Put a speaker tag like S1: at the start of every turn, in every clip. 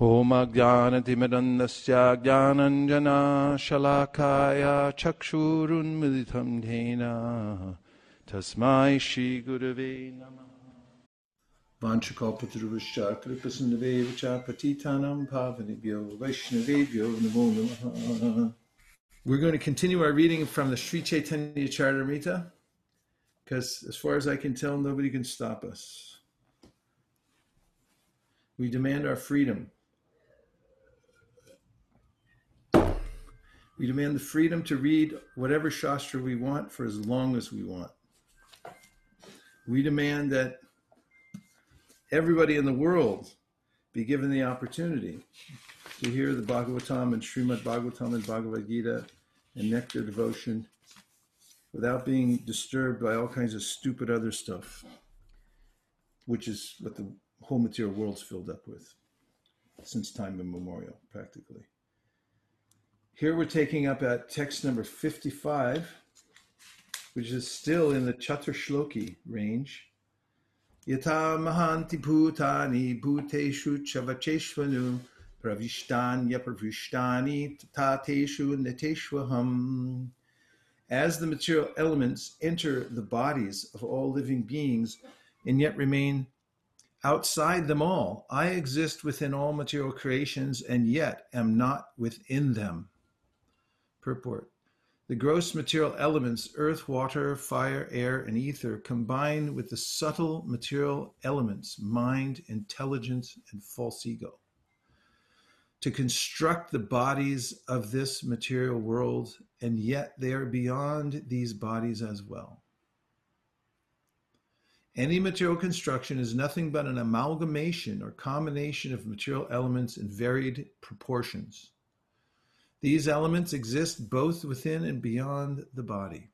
S1: होमज्ञानतिमिरन्दस्य ज्ञानञ्जनाशलाकाय चक्षुरुन्मिलितं धेन तस्मै श्रीगुरवे नमः Vanchakalpataruvascha kripasandavevacha patitanam pavanibhyo vaishnavebhyo namo namaha We're going to continue our reading from the Sri Chaitanya Charitamrita because as far as I can tell, nobody can stop us. We demand our freedom. We demand the freedom to read whatever Shastra we want for as long as we want. We demand that everybody in the world be given the opportunity to hear the Bhagavatam and Srimad Bhagavatam and Bhagavad Gita and nectar devotion without being disturbed by all kinds of stupid other stuff, which is what the whole material world's filled up with since time immemorial, practically. Here we're taking up at text number 55, which is still in the Chaturshloki range. Yata mahanti bhutani bhuteshu chavacheshvanu pravishtanya pravishtani tateshu neteshvaham. As the material elements enter the bodies of all living beings and yet remain outside them all, I exist within all material creations and yet am not within them. Purport. The gross material elements, earth, water, fire, air, and ether, combine with the subtle material elements, mind, intelligence, and false ego, to construct the bodies of this material world, and yet they are beyond these bodies as well. Any material construction is nothing but an amalgamation or combination of material elements in varied proportions these elements exist both within and beyond the body.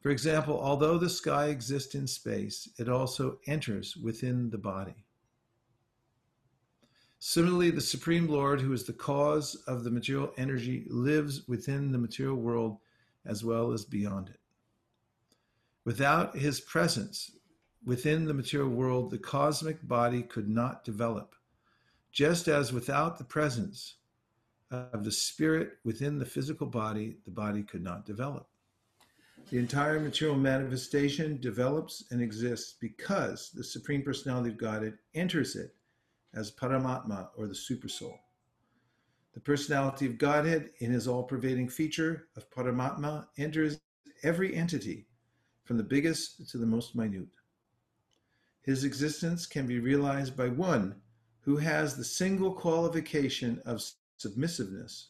S1: For example, although the sky exists in space, it also enters within the body. Similarly, the Supreme Lord, who is the cause of the material energy, lives within the material world as well as beyond it. Without his presence within the material world, the cosmic body could not develop, just as without the presence of the spirit within the physical body, the body could not develop. The entire material manifestation develops and exists because the Supreme Personality of Godhead enters it as Paramatma or the Supersoul. The personality of Godhead, in his all pervading feature of Paramatma, enters every entity from the biggest to the most minute. His existence can be realized by one who has the single qualification of submissiveness,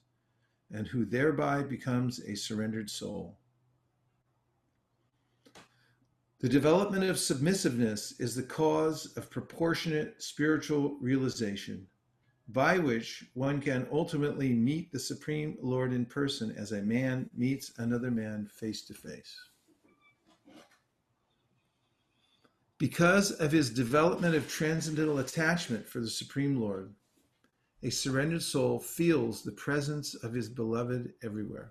S1: and who thereby becomes a surrendered soul. The development of submissiveness is the cause of proportionate spiritual realization, by which one can ultimately meet the Supreme Lord in person as a man meets another man face to face. Because of his development of transcendental attachment for the Supreme Lord, a surrendered soul feels the presence of his beloved everywhere,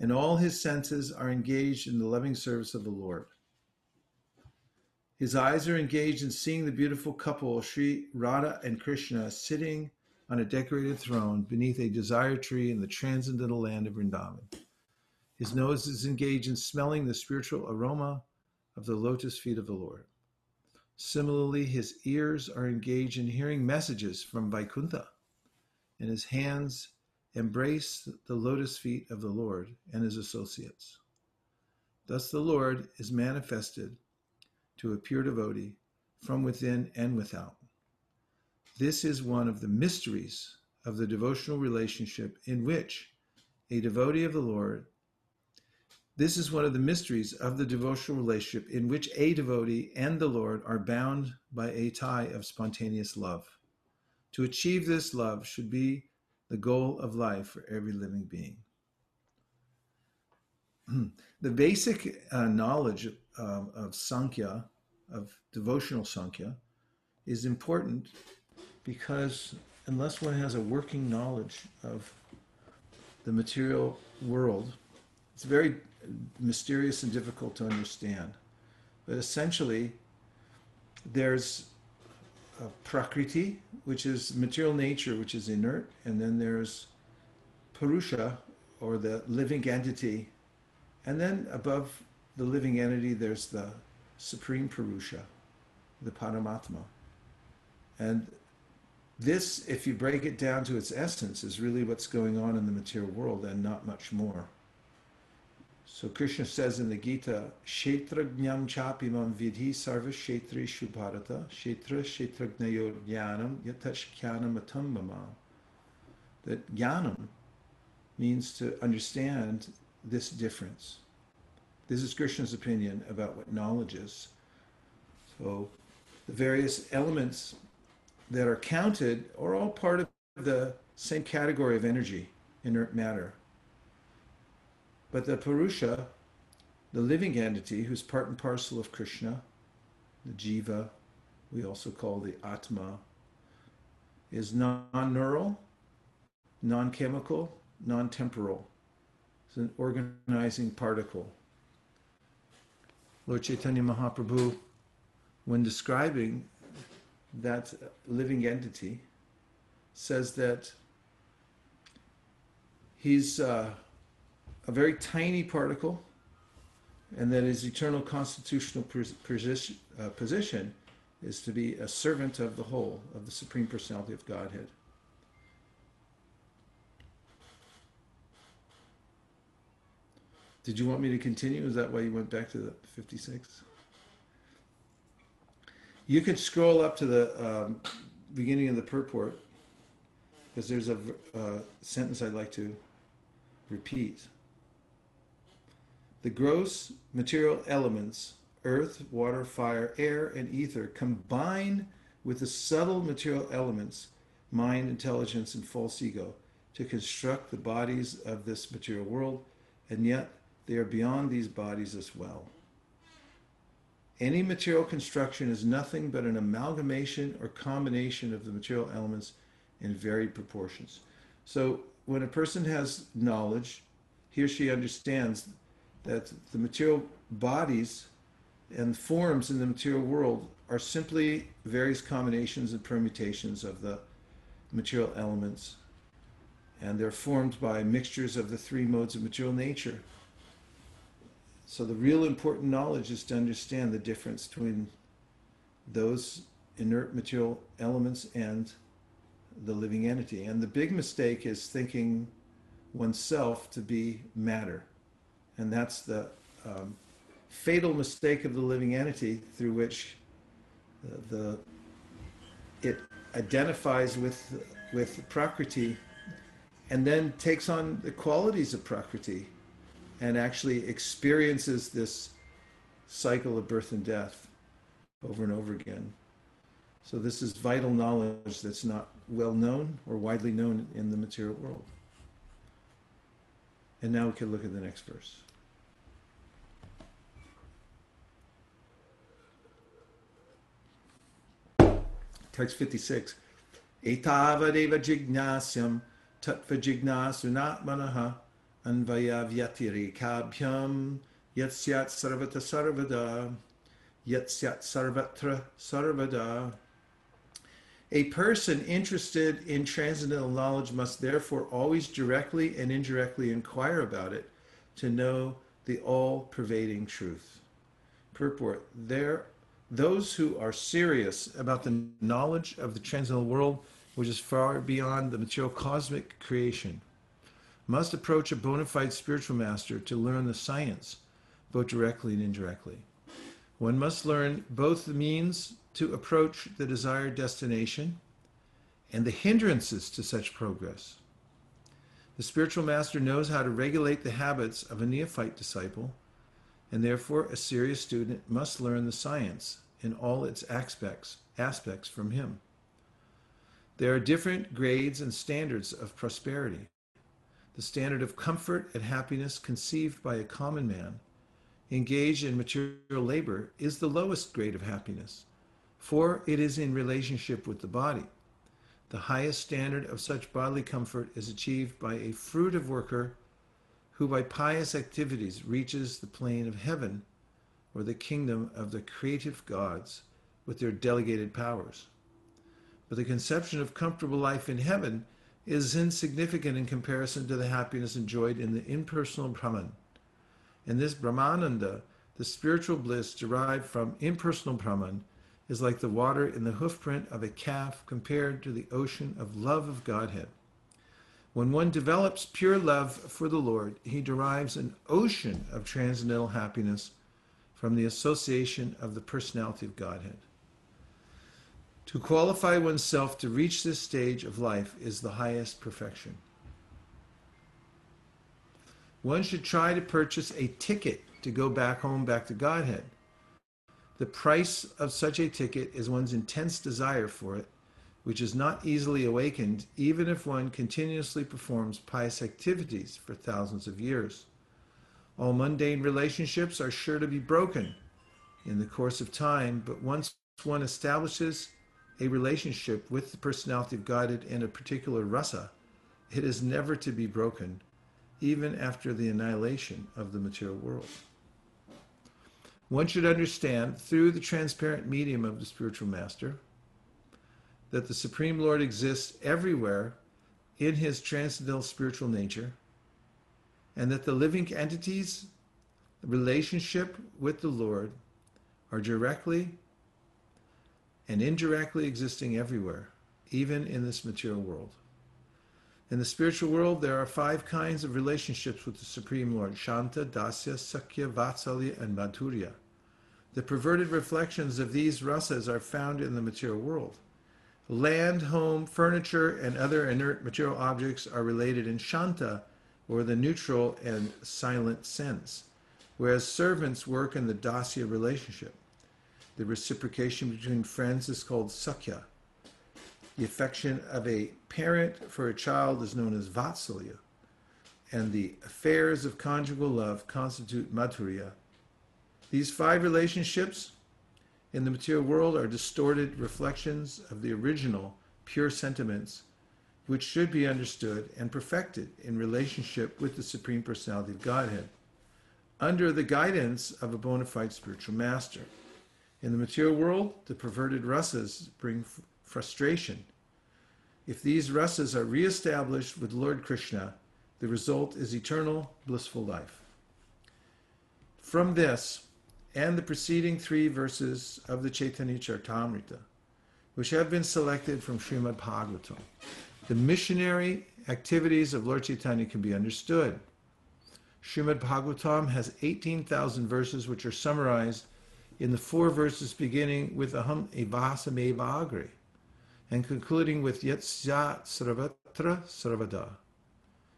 S1: and all his senses are engaged in the loving service of the Lord. His eyes are engaged in seeing the beautiful couple, Sri Radha and Krishna, sitting on a decorated throne beneath a desire tree in the transcendental land of Vrindavan. His nose is engaged in smelling the spiritual aroma of the lotus feet of the Lord. Similarly, his ears are engaged in hearing messages from Vaikuntha, and his hands embrace the lotus feet of the Lord and his associates. Thus, the Lord is manifested to a pure devotee from within and without. This is one of the mysteries of the devotional relationship in which a devotee of the Lord this is one of the mysteries of the devotional relationship in which a devotee and the Lord are bound by a tie of spontaneous love. To achieve this love should be the goal of life for every living being. the basic uh, knowledge of, of Sankhya, of devotional Sankhya, is important because unless one has a working knowledge of the material world, it's very mysterious and difficult to understand. But essentially, there's prakriti, which is material nature, which is inert, and then there's purusha, or the living entity, and then above the living entity, there's the supreme purusha, the paramatma. And this, if you break it down to its essence, is really what's going on in the material world and not much more. So Krishna says in the Gita, Kshetra Jnam Chapimam Vidhi Sarva Kshetri Shubharata, Kshetra Kshetragnayor Jnanam Yatash Jnanam Atambama. That Jnanam means to understand this difference. This is Krishna's opinion about what knowledge is. So the various elements that are counted are all part of the same category of energy, inert matter. But the Purusha, the living entity who's part and parcel of Krishna, the Jiva, we also call the Atma, is non neural, non chemical, non temporal. It's an organizing particle. Lord Chaitanya Mahaprabhu, when describing that living entity, says that he's uh, a very tiny particle and that his eternal constitutional position, uh, position is to be a servant of the whole, of the Supreme Personality of Godhead. Did you want me to continue? Is that why you went back to the 56? You can scroll up to the um, beginning of the purport because there's a uh, sentence I'd like to repeat. The gross material elements, earth, water, fire, air, and ether, combine with the subtle material elements, mind, intelligence, and false ego, to construct the bodies of this material world, and yet they are beyond these bodies as well. Any material construction is nothing but an amalgamation or combination of the material elements in varied proportions. So when a person has knowledge, he or she understands that the material bodies and forms in the material world are simply various combinations and permutations of the material elements. And they're formed by mixtures of the three modes of material nature. So the real important knowledge is to understand the difference between those inert material elements and the living entity. And the big mistake is thinking oneself to be matter and that's the um, fatal mistake of the living entity through which the, the it identifies with with prakriti and then takes on the qualities of prakriti and actually experiences this cycle of birth and death over and over again. So this is vital knowledge that's not well known or widely known in the material world. And now we can look at the next verse. Text 56. Etavadeva jignasyam tattva jignasunatmanaha anvayavyatiri yatsyat sarvata sarvada yatsyat sarvatra sarvada. A person interested in transcendental knowledge must therefore always directly and indirectly inquire about it to know the all pervading truth. Purport There those who are serious about the knowledge of the transcendental world, which is far beyond the material cosmic creation, must approach a bona fide spiritual master to learn the science, both directly and indirectly. One must learn both the means to approach the desired destination and the hindrances to such progress. The spiritual master knows how to regulate the habits of a neophyte disciple, and therefore a serious student must learn the science in all its aspects, aspects from him. There are different grades and standards of prosperity. The standard of comfort and happiness conceived by a common man engaged in material labor is the lowest grade of happiness, for it is in relationship with the body. The highest standard of such bodily comfort is achieved by a fruitive worker who by pious activities reaches the plane of heaven or the kingdom of the creative gods with their delegated powers. but the conception of comfortable life in heaven is insignificant in comparison to the happiness enjoyed in the impersonal Brahman. In this Brahmananda, the spiritual bliss derived from impersonal Brahman is like the water in the hoofprint of a calf compared to the ocean of love of Godhead. When one develops pure love for the Lord, he derives an ocean of transcendental happiness from the association of the personality of Godhead. To qualify oneself to reach this stage of life is the highest perfection. One should try to purchase a ticket to go back home, back to Godhead. The price of such a ticket is one's intense desire for it, which is not easily awakened even if one continuously performs pious activities for thousands of years. All mundane relationships are sure to be broken in the course of time, but once one establishes a relationship with the personality of God in a particular rasa, it is never to be broken, even after the annihilation of the material world. One should understand through the transparent medium of the spiritual master that the Supreme Lord exists everywhere in his transcendental spiritual nature, and that the living entities' relationship with the Lord are directly and indirectly existing everywhere, even in this material world. In the spiritual world, there are five kinds of relationships with the Supreme Lord Shanta, Dasya, Sakya, Vatsalya, and Madhurya. The perverted reflections of these rasas are found in the material world. Land, home, furniture, and other inert material objects are related in Shanta, or the neutral and silent sense, whereas servants work in the Dasya relationship. The reciprocation between friends is called sakya. The affection of a parent for a child is known as vatsalya. And the affairs of conjugal love constitute madhurya. These five relationships in the material world are distorted reflections of the original pure sentiments which should be understood and perfected in relationship with the Supreme Personality of Godhead under the guidance of a bona fide spiritual master. In the material world, the perverted rasas bring frustration. If these rasas are reestablished with Lord Krishna, the result is eternal, blissful life. From this and the preceding three verses of the Chaitanya Charitamrita, which have been selected from Srimad Bhagavatam, the missionary activities of Lord Chaitanya can be understood. Srimad Bhagavatam has 18,000 verses which are summarized in the four verses beginning with Aham Evasame Agre and concluding with Yatsya Sarvatra Sarvada.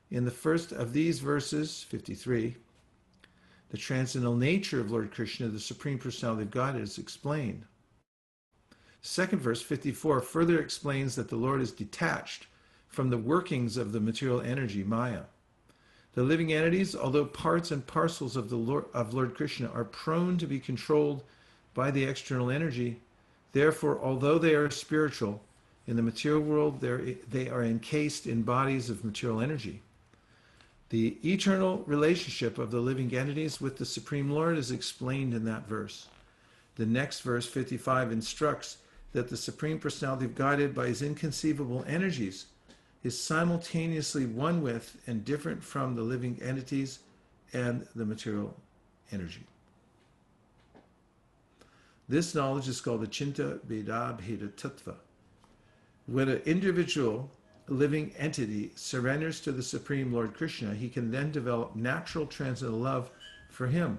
S1: In the first of these verses, 53, the transcendental nature of Lord Krishna, the Supreme Personality of God, is explained. Second verse, 54, further explains that the Lord is detached from the workings of the material energy, Maya. The living entities, although parts and parcels of the Lord, of Lord Krishna, are prone to be controlled by the external energy. Therefore, although they are spiritual, in the material world they are encased in bodies of material energy. The eternal relationship of the living entities with the Supreme Lord is explained in that verse. The next verse, 55, instructs that the Supreme Personality Godhead, by his inconceivable energies, is simultaneously one with and different from the living entities and the material energy. This knowledge is called the Chinta Bheda Bheda Tattva. When an individual living entity surrenders to the Supreme Lord Krishna, he can then develop natural transcendental love for him.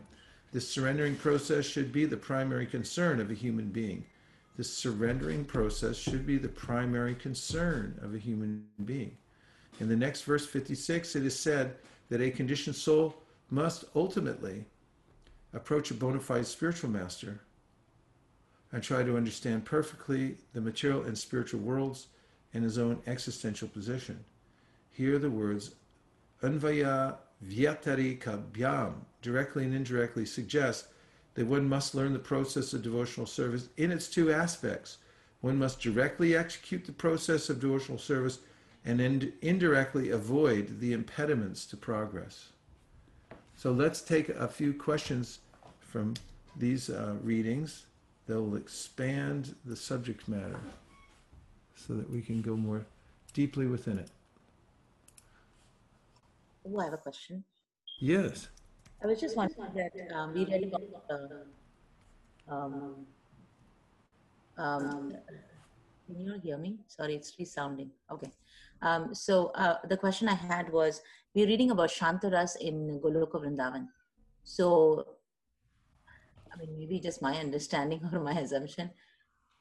S1: This surrendering process should be the primary concern of a human being. This surrendering process should be the primary concern of a human being. In the next verse 56, it is said that a conditioned soul must ultimately approach a bona fide spiritual master and try to understand perfectly the material and spiritual worlds and his own existential position. Here the words Anvaya Vyatarika Bhyam directly and indirectly suggest that one must learn the process of devotional service in its two aspects. One must directly execute the process of devotional service and ind- indirectly avoid the impediments to progress. So let's take a few questions from these uh, readings that will expand the subject matter. so that we can go more deeply within it.
S2: Oh, I have a question.
S1: Yes.
S2: I was just wondering that um, we read about uh, um, um, can you hear me? Sorry, it's resounding. Okay. Um, so uh, the question I had was, we're reading about Shantaras in Goloka Vrindavan. So, I mean, maybe just my understanding or my assumption.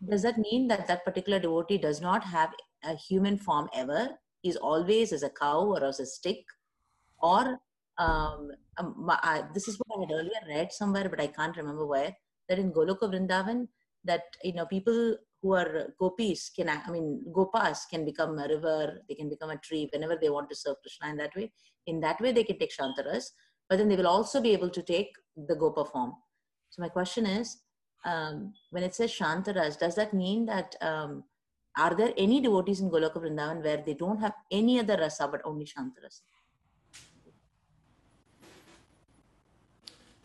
S2: Does that mean that that particular devotee does not have a human form ever? Is always as a cow or as a stick? Or um, um, I, this is what I had earlier read somewhere, but I can't remember where. That in Goloka Vrindavan, that you know people who are gopis can, I mean, gopas can become a river, they can become a tree whenever they want to serve Krishna in that way. In that way, they can take shantaras, but then they will also be able to take the gopa form. So my question is, um, when it says shantaras, does that mean that um, are there any devotees in Goloka Vrindavan where they don't have any other rasa but only shantaras?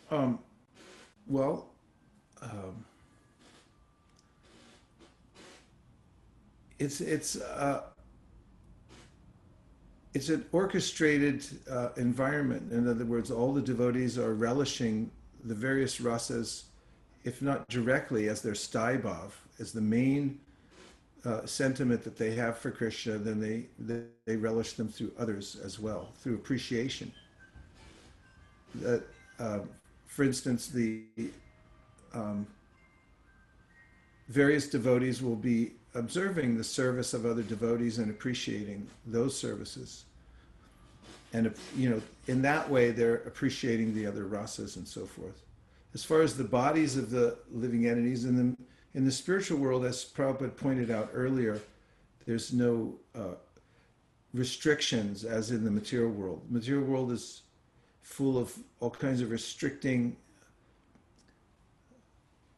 S1: Um, well, um, it's it's uh, it's an orchestrated uh, environment. In other words, all the devotees are relishing the various rasas, if not directly as their staibhav, as the main uh, sentiment that they have for Krishna, then they, they they relish them through others as well, through appreciation. That, uh, for instance, the um, various devotees will be observing the service of other devotees and appreciating those services. And, you know, in that way, they're appreciating the other rasas and so forth. As far as the bodies of the living entities in the, in the spiritual world, as Prabhupada pointed out earlier, there's no uh, restrictions as in the material world. The material world is full of all kinds of restricting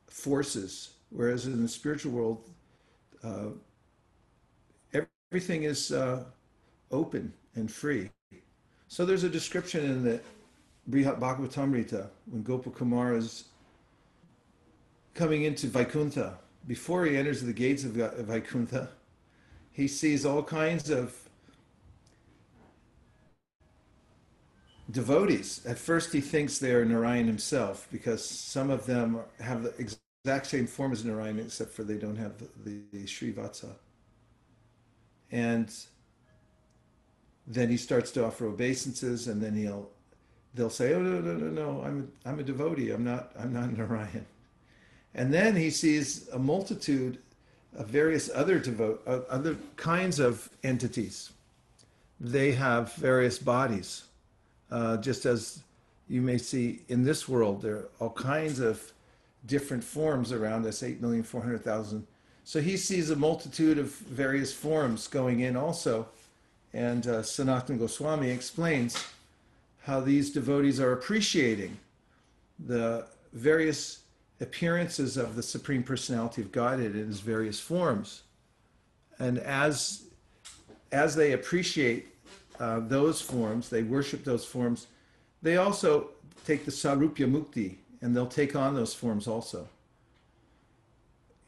S1: forces, whereas in the spiritual world, uh, everything is uh, open and free. So there's a description in the Brihat Bhagavatamrita when Gopakumar is coming into Vaikuntha. Before he enters the gates of Va- Vaikuntha, he sees all kinds of devotees. At first, he thinks they're Narayan himself because some of them have the exact same form as Narayan, except for they don't have the, the, the Srivatsa. And then he starts to offer obeisances, and then he'll they'll say, "Oh no, no, no, no! I'm a, I'm a devotee. I'm not I'm not Narayan." And then he sees a multitude of various other devote uh, other kinds of entities. They have various bodies uh, just as you may see in this world, there are all kinds of different forms around us 8,400,000. So he sees a multitude of various forms going in also. And uh, Sanatana Goswami explains how these devotees are appreciating the various appearances of the Supreme Personality of Godhead in his various forms. And as, as they appreciate uh, those forms, they worship those forms, they also take the Sarupya Mukti and they'll take on those forms also.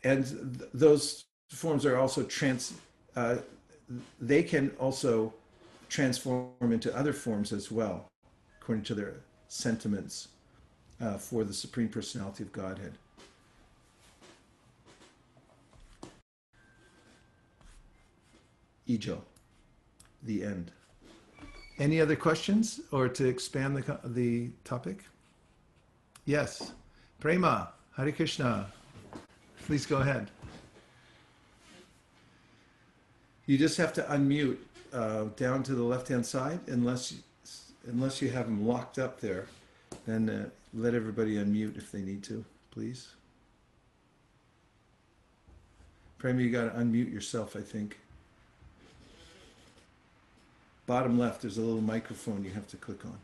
S1: And th- those forms are also trans, uh, they can also transform into other forms as well, according to their sentiments uh, for the Supreme Personality of Godhead. Ijo, the end. Any other questions or to expand the, the topic? Yes. Prema, Hare Krishna. Please go ahead. You just have to unmute uh, down to the left-hand side unless, unless you have them locked up there. Then uh, let everybody unmute if they need to, please. Prema, you got to unmute yourself, I think. Bottom left, there's a little microphone you have to click on.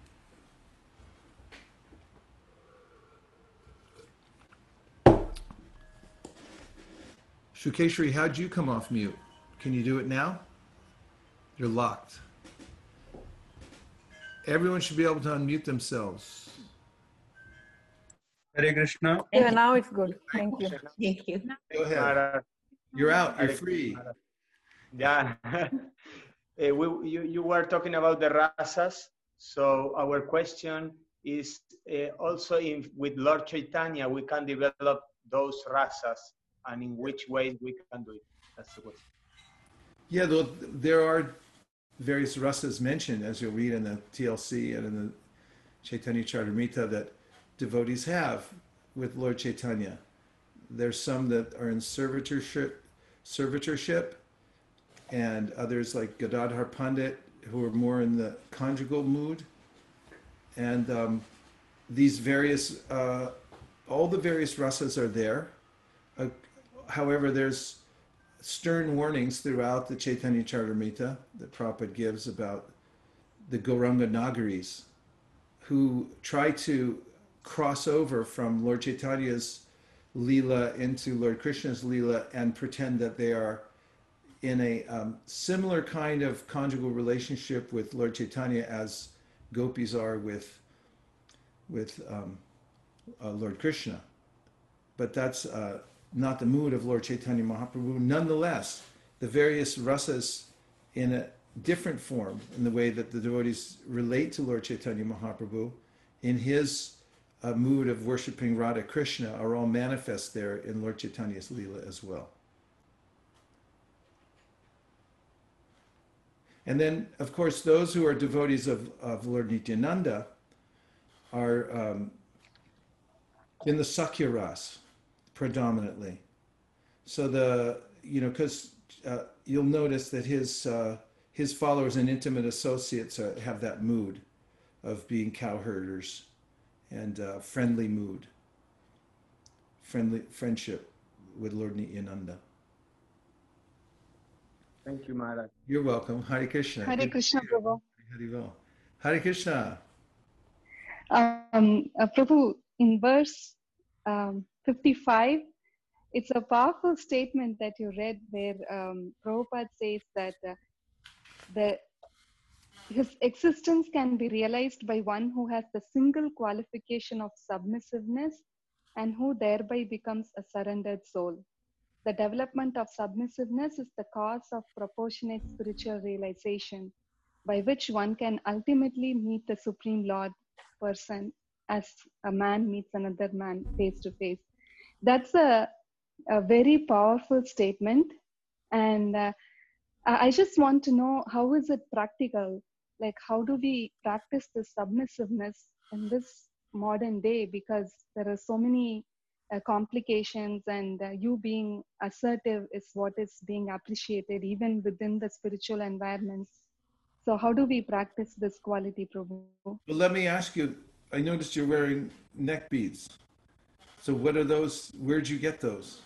S1: Shukeshri, how'd you come off mute? Can you do it now? You're locked. Everyone should be able to unmute themselves.
S3: Hare Krishna.
S4: Yeah, now it's good. Thank you.
S2: Thank you.
S1: Go ahead. You're out. You're free.
S3: Yeah. Eh, we, you, you were talking about the rasas. So our question is uh, also in, with Lord Chaitanya, we can develop those rasas and in which ways we can do it. That's the question.
S1: Yeah, there are various rasas mentioned, as you'll read in the TLC and in the Chaitanya Charitamrita, that devotees have with Lord Chaitanya. There's some that are in servitorship, servitorship, and others like Gadadhar Pandit, who are more in the conjugal mood. And um, these various, uh, all the various rasas are there. Uh, however, there's stern warnings throughout the Chaitanya Charitamrita that Prabhupada gives about the Gauranga Nagaris, who try to cross over from Lord Chaitanya's Leela into Lord Krishna's Leela and pretend that they are in a um, similar kind of conjugal relationship with Lord Chaitanya as gopis are with with um, uh, Lord Krishna. But that's uh, not the mood of Lord Chaitanya Mahaprabhu. Nonetheless, the various rasas in a different form, in the way that the devotees relate to Lord Chaitanya Mahaprabhu, in his uh, mood of worshiping Radha Krishna, are all manifest there in Lord Chaitanya's Leela as well. And then, of course, those who are devotees of, of Lord Nityananda are um, in the Sakya Ras predominantly. So the, you know, because uh, you'll notice that his, uh, his followers and intimate associates uh, have that mood of being cowherders and uh, friendly mood, friendly friendship with Lord Nityananda.
S3: Thank you, Maharaj.
S1: You're welcome. Hare Krishna.
S4: Hare
S1: Good-
S4: Krishna, Prabhu.
S1: Hare Hare Krishna.
S4: Um, uh, Prabhu, in verse um, 55, it's a powerful statement that you read where um, Prabhupada says that uh, the his existence can be realized by one who has the single qualification of submissiveness and who thereby becomes a surrendered soul. The development of submissiveness is the cause of proportionate spiritual realization, by which one can ultimately meet the Supreme Lord person as a man meets another man face to face. That's a, a very powerful statement. And uh, I just want to know how is it practical? Like, how do we practice this submissiveness in this modern day? Because there are so many uh, complications, and uh, you being assertive is what is being appreciated even within the spiritual environments. So, how do we practice this quality, Prabhu?
S1: Well, let me ask you. I noticed you're wearing neck beads. So, what are those? Where'd you get those?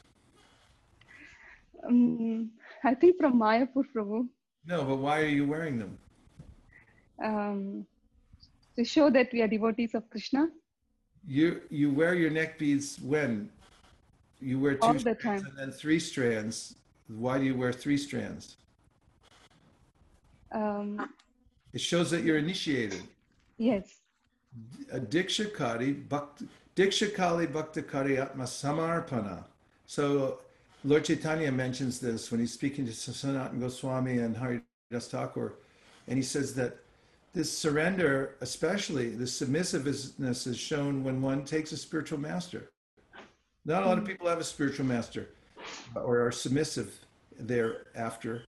S4: Um, I think from Mayapur, Prabhu,
S1: No, but why are you wearing them?
S4: um, to show that we are devotees of Krishna
S1: You you wear your neck beads when you wear two
S4: all the
S1: strands
S4: time.
S1: and then three strands. Why do you wear three strands?
S4: Um,
S1: It shows that you're initiated.
S4: yes,
S1: A Dikshakari, Dikshakali Bhaktakari Atma Samarpana. So Lord Chaitanya mentions this when he's speaking to Sanatan Goswami and Haridas Thakur. And he says that this surrender, especially the submissiveness, is shown when one takes a spiritual master. Not a lot of people have a spiritual master or are submissive thereafter.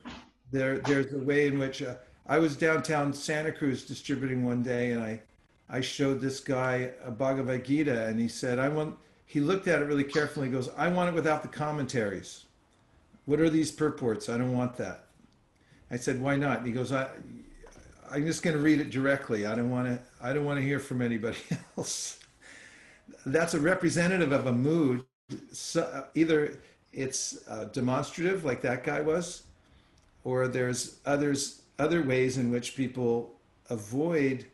S1: There, there's a way in which uh, I was downtown Santa Cruz distributing one day, and I, I showed this guy a Bhagavad Gita, and he said, "I want." He looked at it really carefully. He goes, "I want it without the commentaries. What are these purports? I don't want that." I said, "Why not?" And he goes, "I, I'm just going to read it directly. I don't want to. I don't want to hear from anybody else." That's a representative of a mood. So, either it's uh, demonstrative, like that guy was, or there's others other ways in which people avoid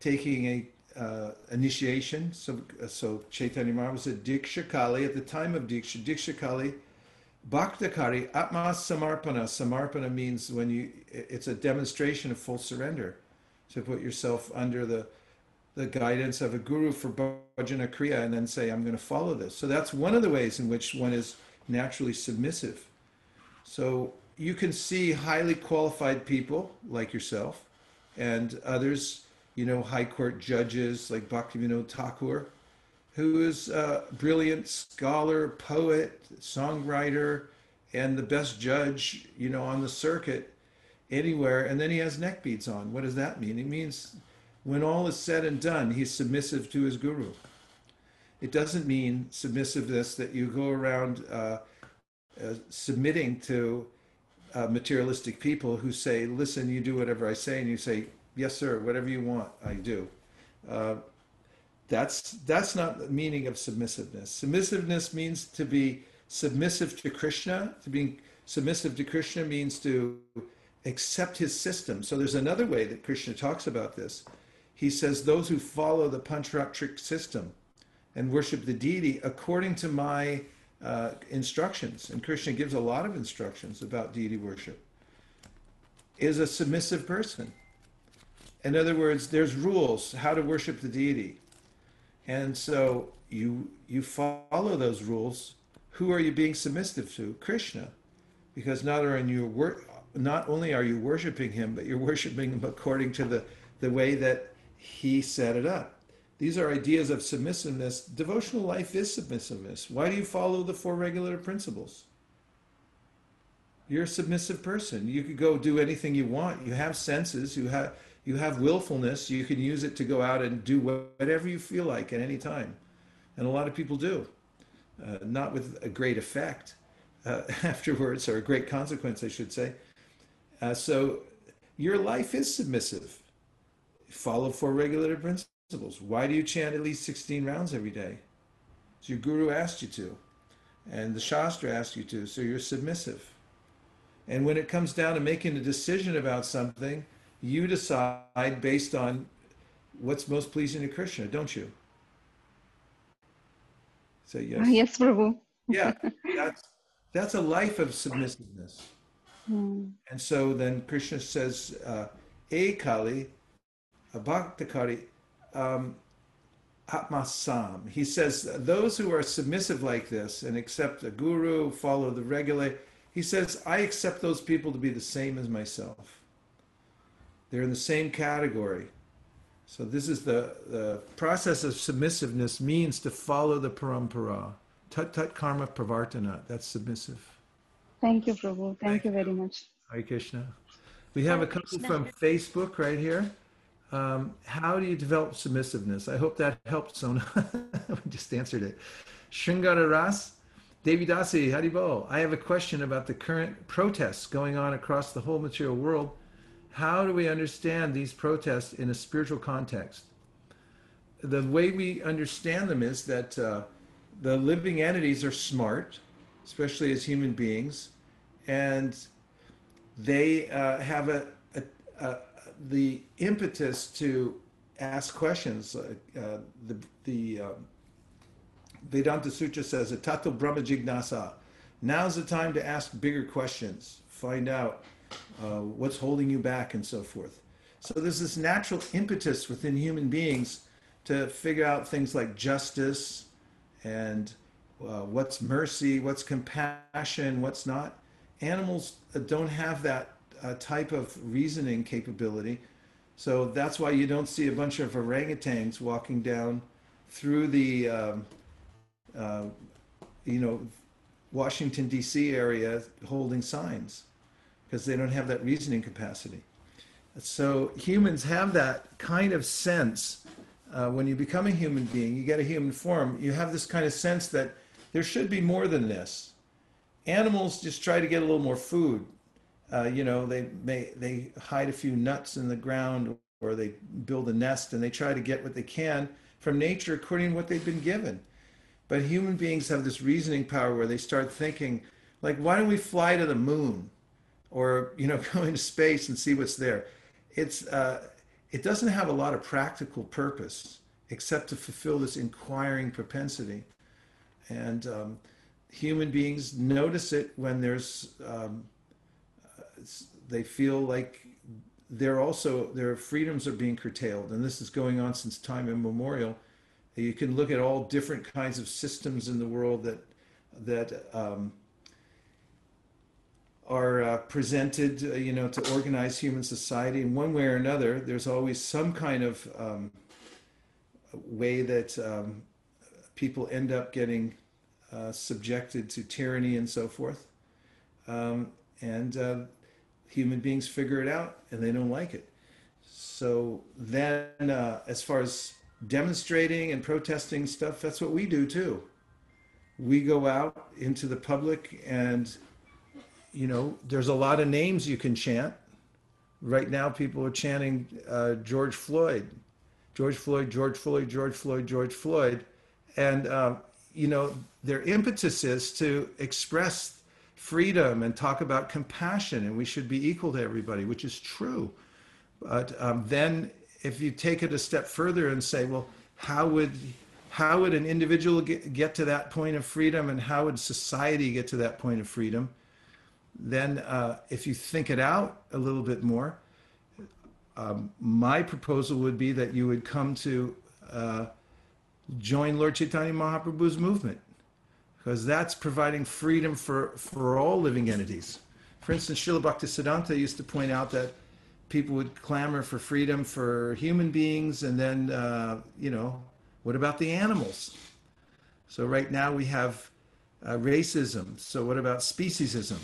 S1: taking a uh, initiation. So, so Chaitanya Maharaj was a Diksha at the time of Diksha. Diksha Bhaktakari, Atma Samarpana. Samarpana means when you, it's a demonstration of full surrender. To put yourself under the the guidance of a guru for bhajana kriya and then say, I'm going to follow this. So that's one of the ways in which one is naturally submissive. So you can see highly qualified people like yourself and others, you know, high court judges like Bhaktivinoda Thakur, who is a brilliant scholar, poet, songwriter, and the best judge, you know, on the circuit anywhere. And then he has neck beads on. What does that mean? It means when all is said and done, he's submissive to his guru. It doesn't mean submissiveness that you go around uh, uh, submitting to uh, materialistic people who say, listen, you do whatever I say, and you say, yes, sir, whatever you want, I do. Uh, that's that's not the meaning of submissiveness. Submissiveness means to be submissive to Krishna. To be submissive to Krishna means to accept his system. So there's another way that Krishna talks about this. He says, those who follow the Pancharatric system and worship the deity according to my uh, instructions, and Krishna gives a lot of instructions about deity worship, is a submissive person. In other words, there's rules how to worship the deity. And so you you follow those rules. Who are you being submissive to? Krishna. Because not only you wor- not only are you worshiping him, but you're worshiping him according to the, the way that he set it up. These are ideas of submissiveness. Devotional life is submissiveness. Why do you follow the four regulative principles? You're a submissive person. You could go do anything you want. You have senses. You have you have willfulness. You can use it to go out and do whatever you feel like at any time, and a lot of people do, uh, not with a great effect uh, afterwards or a great consequence, I should say. Uh, so your life is submissive. Follow four regulative principles. Why do you chant at least 16 rounds every day? So your guru asked you to, and the Shastra asked you to, so you're submissive. And when it comes down to making a decision about something, you decide based on what's most pleasing to Krishna, don't you? Say yes.
S4: Yes, Prabhu.
S1: Yeah, that's, that's a life of submissiveness.
S4: Hmm.
S1: And so then Krishna says, uh, Kali, Bhaktakari, um, Atmasam. He says, those who are submissive like this and accept a guru, follow the regulate, he says, I accept those people to be the same as myself. They're in the same category. So this is the, the process of submissiveness means to follow the parampara. Tat tat karma pravartana. That's submissive.
S4: Thank you, Prabhu. Thank you very much.
S1: Hare Krishna. We have a couple
S2: Krishna.
S1: from Facebook right here. Um, how do you develop submissiveness? I hope that helped, Sona. we just answered it. Shringara Ras, Devidasi, Haribo. I have a question about the current protests going on across the whole material world. How do we understand these protests in a spiritual context? The way we understand them is that uh, the living entities are smart, especially as human beings, and they uh, have a, a, a the impetus to ask questions. Uh, uh, the the um, Vedanta Sutra says, "Tato Brahma Jignasa." Now's the time to ask bigger questions. Find out uh, what's holding you back, and so forth. So there's this natural impetus within human beings to figure out things like justice and uh, what's mercy, what's compassion, what's not. Animals uh, don't have that uh, type of reasoning capability. So that's why you don't see a bunch of orangutans walking down through the, um, uh, you know, Washington, D.C. area holding signs because they don't have that reasoning capacity. So humans have that kind of sense. Uh, when you become a human being, you get a human form, you have this kind of sense that there should be more than this. Animals just try to get a little more food. Uh, you know, they may they hide a few nuts in the ground or they build a nest and they try to get what they can from nature according to what they've been given. But human beings have this reasoning power where they start thinking, like, why don't we fly to the moon? Or, you know, go into space and see what's there. It's uh, it doesn't have a lot of practical purpose except to fulfill this inquiring propensity. And um, human beings notice it when there's um, they feel like they're also their freedoms are being curtailed, and this is going on since time immemorial. You can look at all different kinds of systems in the world that that um, are uh, presented, uh, you know, to organize human society in one way or another. There's always some kind of um, way that um, people end up getting uh, subjected to tyranny and so forth. Um, and uh, human beings figure it out and they don't like it. So then, uh, as far as demonstrating and protesting stuff, that's what we do too. We go out into the public and you know, there's a lot of names you can chant. Right now, people are chanting uh, George Floyd, George Floyd, George Floyd, George Floyd, George Floyd. And, uh, you know, their impetus is to express freedom and talk about compassion, and we should be equal to everybody, which is true. But um, then, if you take it a step further and say, well, how would how would an individual get, get to that point of freedom, and how would society get to that point of freedom? Then uh, if you think it out a little bit more, um, my proposal would be that you would come to uh, join Lord Chaitanya Mahaprabhu's movement, because that's providing freedom for, for all living entities. For instance, Srila Bhaktisiddhanta used to point out that people would clamor for freedom for human beings, and then, uh, you know, what about the animals? So right now we have uh, racism. So what about speciesism?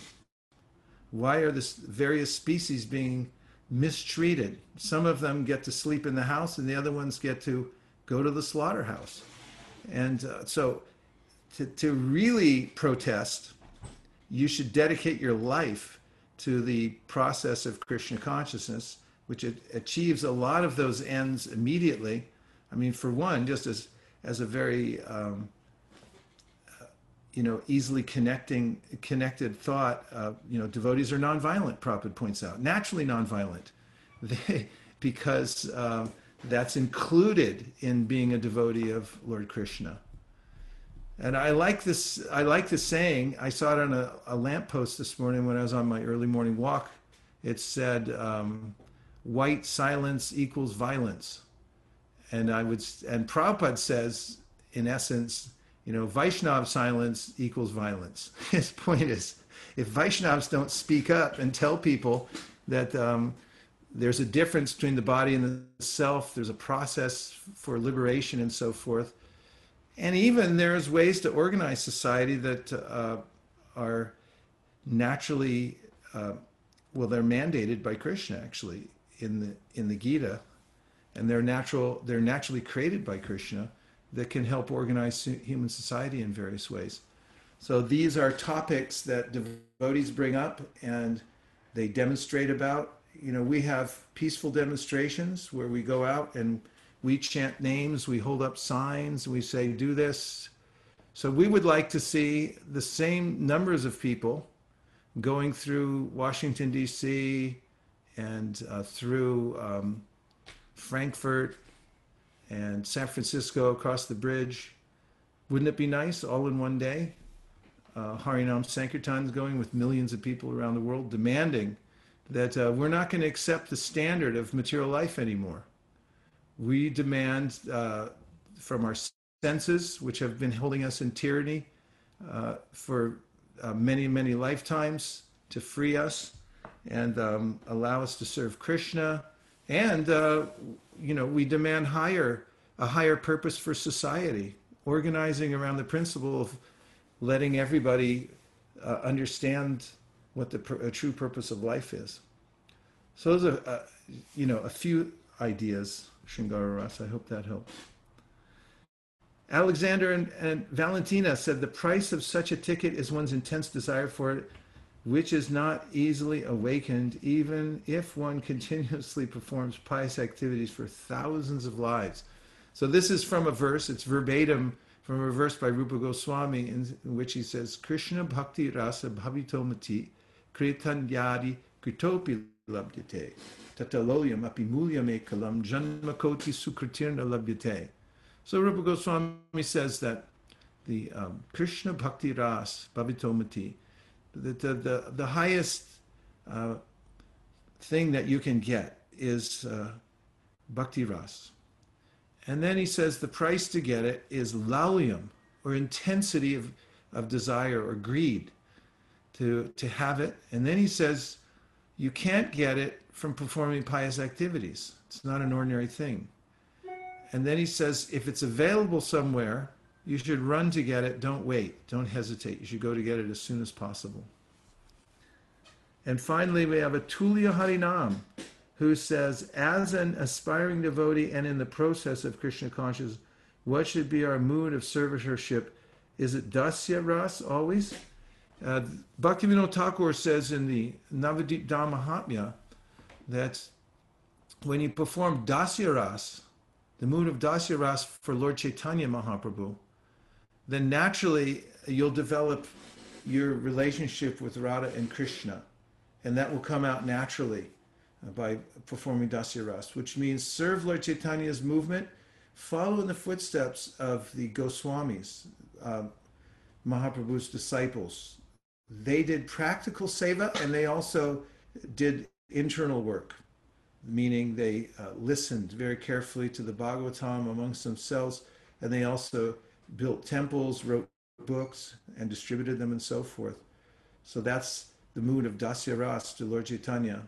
S1: Why are the various species being mistreated? Some of them get to sleep in the house, and the other ones get to go to the slaughterhouse. And uh, so, to, to really protest, you should dedicate your life to the process of Krishna consciousness, which achieves a lot of those ends immediately. I mean, for one, just as as a very um, you know, easily connecting, connected thought. Uh, you know, devotees are nonviolent. Prabhupada points out, naturally nonviolent, they, because uh, that's included in being a devotee of Lord Krishna. And I like this. I like this saying. I saw it on a, a lamppost this morning when I was on my early morning walk. It said, um, "White silence equals violence," and I would. And Prabhupada says, in essence, you know, Vaishnav silence equals violence. His point is, if Vaishnavs don't speak up and tell people that um, there's a difference between the body and the self, there's a process for liberation and so forth, and even there's ways to organize society that uh, are naturally, uh, well, they're mandated by Krishna actually in the in the Gita, and they're natural, they're naturally created by Krishna that can help organize human society in various ways. So these are topics that devotees bring up and they demonstrate about. You know, we have peaceful demonstrations where we go out and we chant names, we hold up signs, we say, do this. So we would like to see the same numbers of people going through Washington, D.C., and uh, through um, Frankfurt and San Francisco across the bridge. Wouldn't it be nice all in one day? Uh, Harinam Sankirtan is going with millions of people around the world demanding that uh, we're not going to accept the standard of material life anymore. We demand uh, from our senses, which have been holding us in tyranny uh, for uh, many, many lifetimes, to free us and um, allow us to serve Krishna and uh, you know we demand higher a higher purpose for society organizing around the principle of letting everybody uh, understand what the pr- true purpose of life is so those are uh, you know a few ideas Shingara Ras. I hope that helps. Alexander and, and Valentina said the price of such a ticket is one's intense desire for it which is not easily awakened even if one continuously performs pious activities for thousands of lives. So this is from a verse, it's verbatim from a verse by Rupa Goswami in, which he says, Krishna bhakti rasa bhavitomati kretanyadi kritopi labdyate tataloyam api mulyam ekalam janmakoti sukritirna labdyate. So Rupa Goswami says that the um, Krishna bhakti ras bhavitomati the, the, the, the highest uh, thing that you can get is uh, bhakti ras. And then he says the price to get it is laulyam, or intensity of, of desire or greed. to, to have it. And then he says, you can't get it from performing pious activities. It's not an ordinary thing. And then he says, if it's available somewhere, you should run to get it. Don't wait. Don't hesitate. You should go to get it as soon as possible. And finally, we have a Tulya Harinam who says, as an aspiring devotee and in the process of Krishna consciousness, what should be our mood of servitorship? Is it dasya ras always? Uh, Bhaktivinoda Thakur says in the Navadvip Mahatmya that when you perform dasya ras, the mood of dasya ras for Lord Chaitanya Mahaprabhu, then naturally you'll develop your relationship with Radha and Krishna, and that will come out naturally uh, by performing dasya ras, which means serve Lord Chaitanya's movement, follow in the footsteps of the Goswamis, uh, Mahaprabhu's disciples. They did practical seva and they also did internal work, meaning they uh, listened very carefully to the Bhagavatam amongst themselves, and they also built temples, wrote books, and distributed them and so forth. So that's the mood of Dasya Ras to Lord Chaitanya.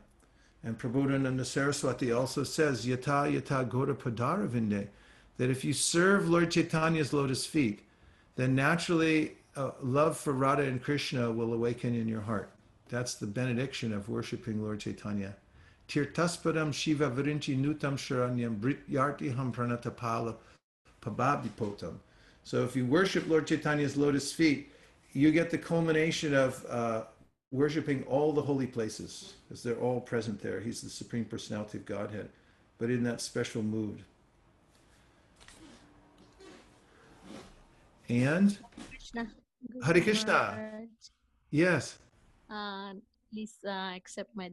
S1: And Prabodhananda Saraswati also says, Yata Yata Gora Padara Vinde, that if you serve Lord Chaitanya's lotus feet, then naturally uh, love for Radha and Krishna will awaken in your heart. That's the benediction of worshiping Lord Chaitanya. Tirtaspadam Shiva Virinchi Nutam Sharanyam Brit Ham Pranatapala Pabhabipotam. So if you worship Lord Chaitanya's lotus feet, you get the culmination of uh, worshiping all the holy places, because they're all present there. He's the Supreme Personality of Godhead, but in that special mood. And
S5: Krishna.
S1: Hare Krishna. Yes,
S5: Uh, please uh, accept my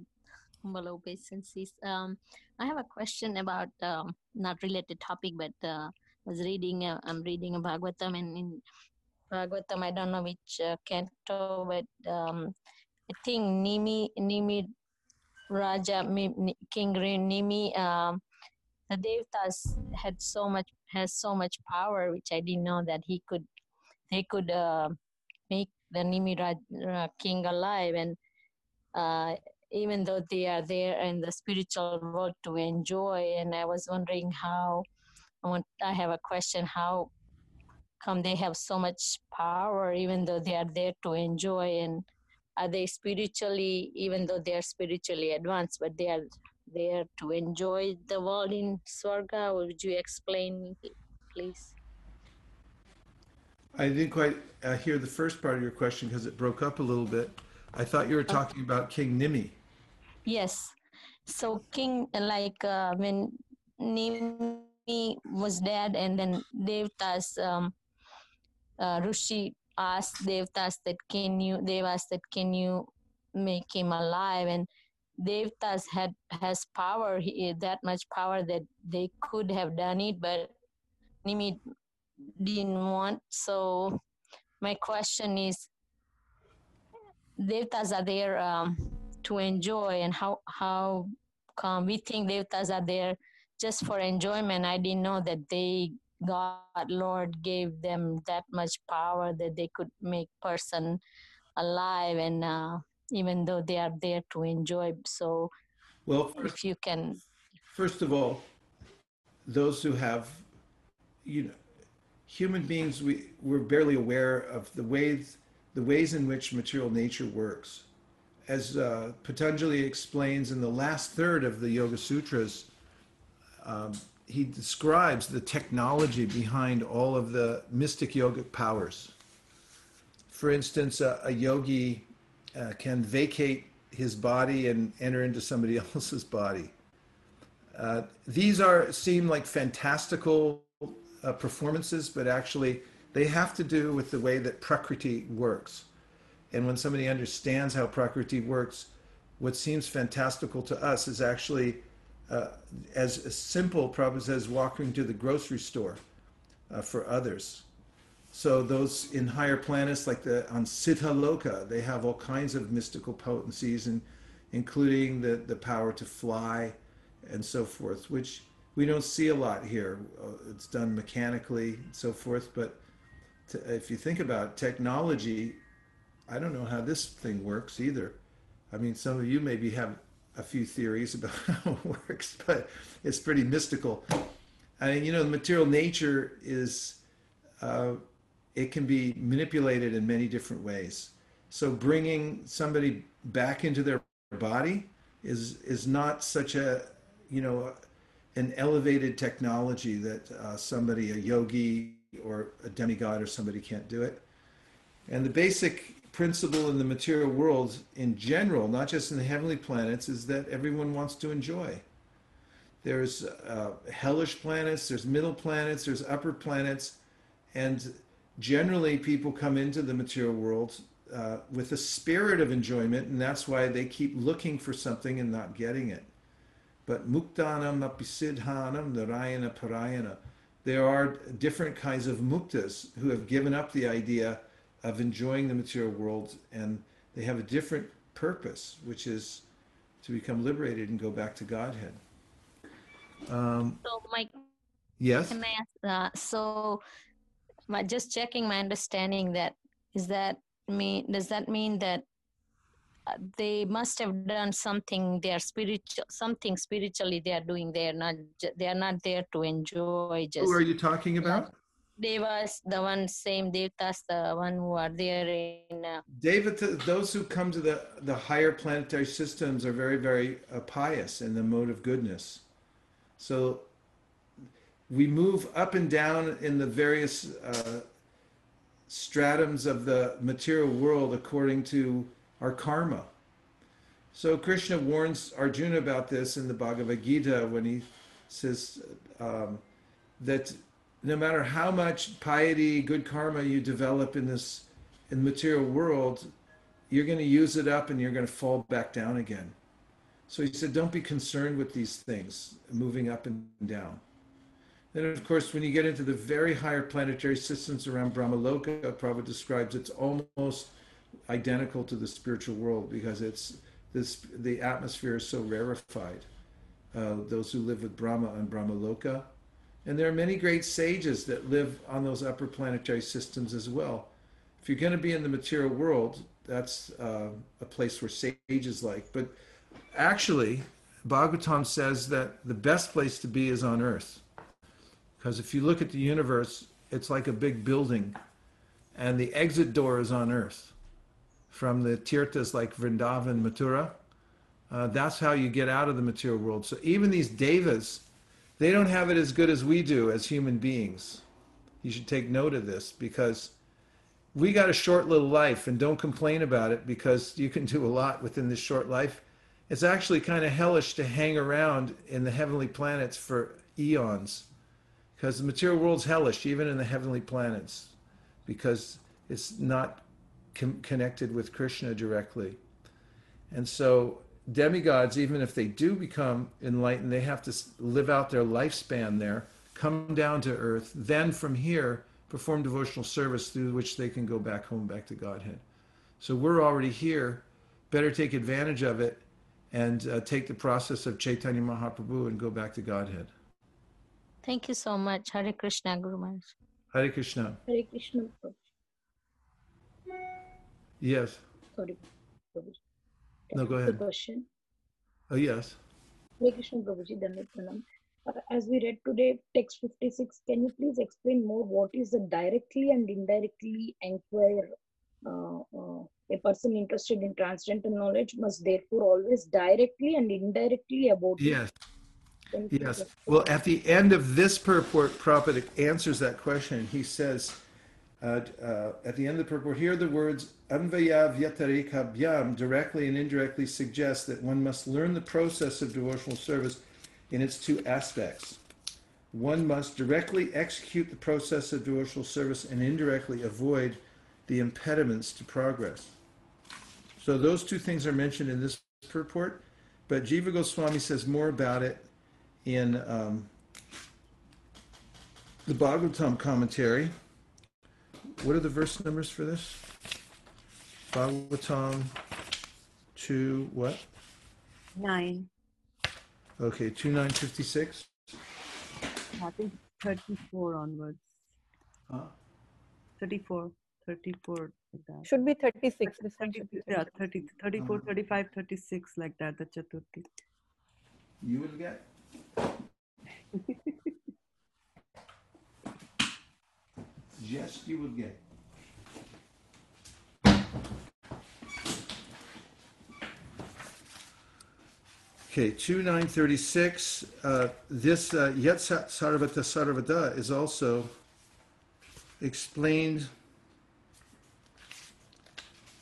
S5: humble obeisances. Um, I have a question about um, not related topic, but uh, was reading. Uh, I'm reading a Bhagavatam, and in Bhagavatam, I don't know which uh, canto, but um, I think Nimi Nimi Raja King Nimi. Um, the Devtas had so much has so much power, which I didn't know that he could. They could uh, make the Nimi Raj, uh, king alive, and uh, even though they are there in the spiritual world to enjoy. And I was wondering how. I want. I have a question. How come they have so much power, even though they are there to enjoy? And are they spiritually, even though they are spiritually advanced, but they are there to enjoy the world in Swarga? Would you explain, please?
S1: I didn't quite uh, hear the first part of your question because it broke up a little bit. I thought you were talking about King Nimi.
S5: Yes. So King, like uh, when Nimi was dead, and then Devtas, um, uh, Rishi asked Devtas that can you, Devas that can you make him alive, and Devtas had has power, he, that much power that they could have done it, but Nimi didn't want. So my question is, Devtas are there um, to enjoy, and how how come we think Devtas are there just for enjoyment? I didn't know that they God Lord gave them that much power that they could make person alive, and uh, even though they are there to enjoy. So
S1: Well, first,
S5: if you can,
S1: first of all, those who have, you know, human beings, we, we're barely aware of the ways, the ways in which material nature works. As uh, Patanjali explains in the last third of the Yoga Sutras, um, he describes the technology behind all of the mystic yogic powers. For instance, a, a yogi uh, can vacate his body and enter into somebody else's body. Uh, these are seem like fantastical uh, performances, but actually they have to do with the way that prakriti works. And when somebody understands how prakriti works, what seems fantastical to us is actually uh, as simple, Prabhupada says, walking to the grocery store uh, for others. So those in higher planets, like the on Siddha Loka, they have all kinds of mystical potencies, and including the the power to fly, and so forth, which we don't see a lot here. Uh, It's done mechanically and so forth. But to, if you think about technology I don't know how this thing works either. I mean, some of you maybe have a few theories about how it works, but it's pretty mystical. I mean, you know, the material nature is, uh, it can be manipulated in many different ways. So bringing somebody back into their body is is not such a, you know, an elevated technology that uh, somebody, a yogi or a demigod or somebody can't do it. And the basic principle in the material world in general, not just in the heavenly planets, is that everyone wants to enjoy. There's uh, hellish planets, there's middle planets, there's upper planets, and generally people come into the material world uh, with a spirit of enjoyment, and that's why they keep looking for something and not getting it. But muktanam apisidhanam narayana parayana. There are different kinds of muktas who have given up the idea of enjoying the material world and they have a different purpose, which is to become liberated and go back to Godhead. Um,
S5: So, my
S1: yes?
S5: Can I ask, uh, so, my, just checking my understanding that is that mean does that mean that uh, they must have done something they are spiritual something spiritually they are doing they are not they are not there to enjoy just
S1: Who are you talking about?
S5: Devas the one same devtas the one who are there in uh,
S1: those who come to the, the higher planetary systems are very, very uh, pious in the mode of goodness. So we move up and down in the various uh, stratums of the material world according to our karma. So Krishna warns Arjuna about this in the Bhagavad Gita when he says um, that no matter how much piety, good karma you develop in this in the material world, you're going to use it up and you're going to fall back down again. So he said, don't be concerned with these things moving up and down. Then, of course, when you get into the very higher planetary systems around Brahmaloka, Prabhupada describes it's almost identical to the spiritual world because it's this the atmosphere is so rarefied. Uh, those who live with Brahma on Brahmaloka, and there are many great sages that live on those upper planetary systems as well. If you're going to be in the material world, that's uh, a place where sages like. But actually, Bhagavatam says that the best place to be is on earth. Because if you look at the universe, it's like a big building, and the exit door is on earth. From the tirthas like Vrindavan, Mathura, uh, that's how you get out of the material world. So even these devas, they don't have it as good as we do as human beings. You should take note of this because we got a short little life and don't complain about it because you can do a lot within this short life. It's actually kind of hellish to hang around in the heavenly planets for eons because the material world's hellish, even in the heavenly planets, because it's not com- connected with Krishna directly. And so demigods, even if they do become enlightened, they have to live out their lifespan there, come down to earth, then from here perform devotional service through which they can go back home, back to Godhead. So we're already here. Better take advantage of it and uh, take the process of Chaitanya Mahaprabhu and go back to Godhead.
S5: thank you so much hare krishna guru maharaj
S1: Hare Krishna.
S6: Hare Krishna.
S1: Yes.
S6: Sorry.
S1: No, go
S6: The
S1: ahead.
S6: question.
S1: Oh, yes.
S6: Hare Krishna Prabhuji, Pranam. Uh, As we read today, text 56, can you please explain more what is the directly and indirectly inquire? Uh, uh, a person interested in transcendental knowledge must therefore always directly and indirectly about.
S1: Yes.
S6: Please
S1: Yes. Well, at the end of this purport, Prabhupada answers that question. He says, uh, uh, at the end of the purport, here the words Anvaya Vyatareka Bhyam directly and indirectly suggest that one must learn the process of devotional service in its two aspects. One must directly execute the process of devotional service and indirectly avoid the impediments to progress. So those two things are mentioned in this purport, but Jiva Goswami says more about it in um, the Bhagavatam commentary. What are the verse numbers for this? Bhagavatam 2, what?
S7: Nine,
S1: Okay, 2956.
S7: I think thirty-four onwards.
S1: Huh?
S7: Thirty-four, 34, like that.
S8: Should be 36. This one
S7: 30,
S8: should be
S7: yeah,
S8: 36.
S7: 30, 34,
S1: Uh-huh.
S7: 35, 36, like that, the Chaturthi.
S1: You will get. Yes, you will get. Okay, two nine thirty-six, uh, this, uh, Yet Sarvata Sarvata is also explained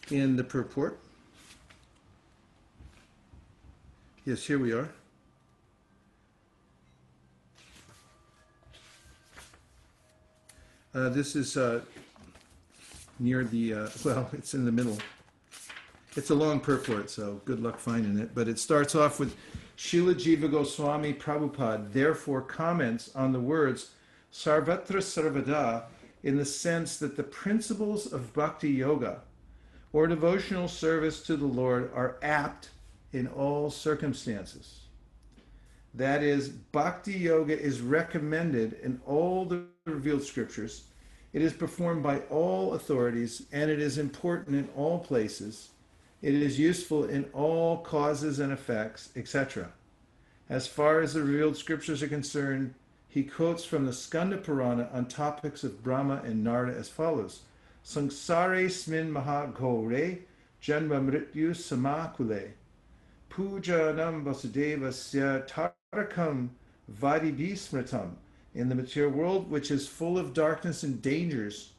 S1: in the purport. Yes, here we are. Uh, this is uh, near the, uh, well, it's in the middle. It's a long purport, so good luck finding it. But it starts off with Srila Jiva Goswami Prabhupada, therefore comments on the words Sarvatra Sarvada in the sense that the principles of bhakti yoga or devotional service to the Lord are apt in all circumstances. That is, bhakti yoga is recommended in all the revealed scriptures. It is performed by all authorities and it is important in all places. It is useful in all causes and effects, etc. As far as the revealed scriptures are concerned, he quotes from the Skanda Purana on topics of Brahma and Narada as follows Sangsare smin mahagore janma mrityu samakule pujanam vasudevasya tarakam vadibhismritam in the material world, which is full of darkness and dangers,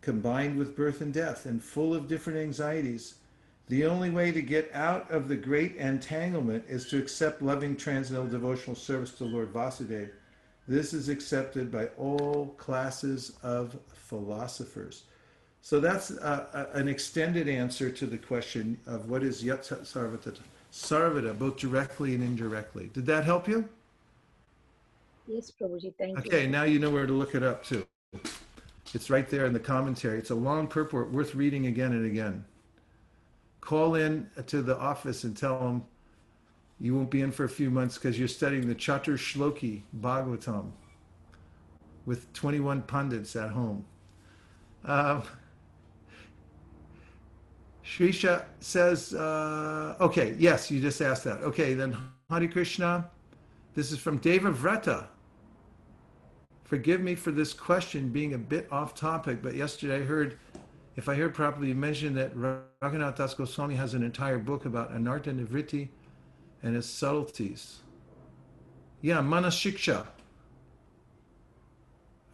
S1: combined with birth and death, and full of different anxieties. The only way to get out of the great entanglement is to accept loving transcendental devotional service to Lord Vasudeva. This is accepted by all classes of philosophers. So that's uh, a- an extended answer to the question of what is Yat Sarvata, Sarvata, both directly and indirectly. Did that help you?
S6: Yes, Prabhuji, thank you.
S1: Okay, now you know where to look it up too. It's right there in the commentary. It's a long purport worth reading again and again. Call in to the office and tell them you won't be in for a few months because you're studying the Chatur Shloki Bhagavatam with 21 pundits at home. Um, Shrisha says, uh, okay, yes, you just asked that. Okay, then Hare Krishna. This is from Deva Vreta. Forgive me for this question being a bit off topic, but yesterday I heard, if I heard properly, you mentioned that Raghunath Das Goswami has an entire book about Anartha Nivritti and his subtleties. Yeah, Manashiksha.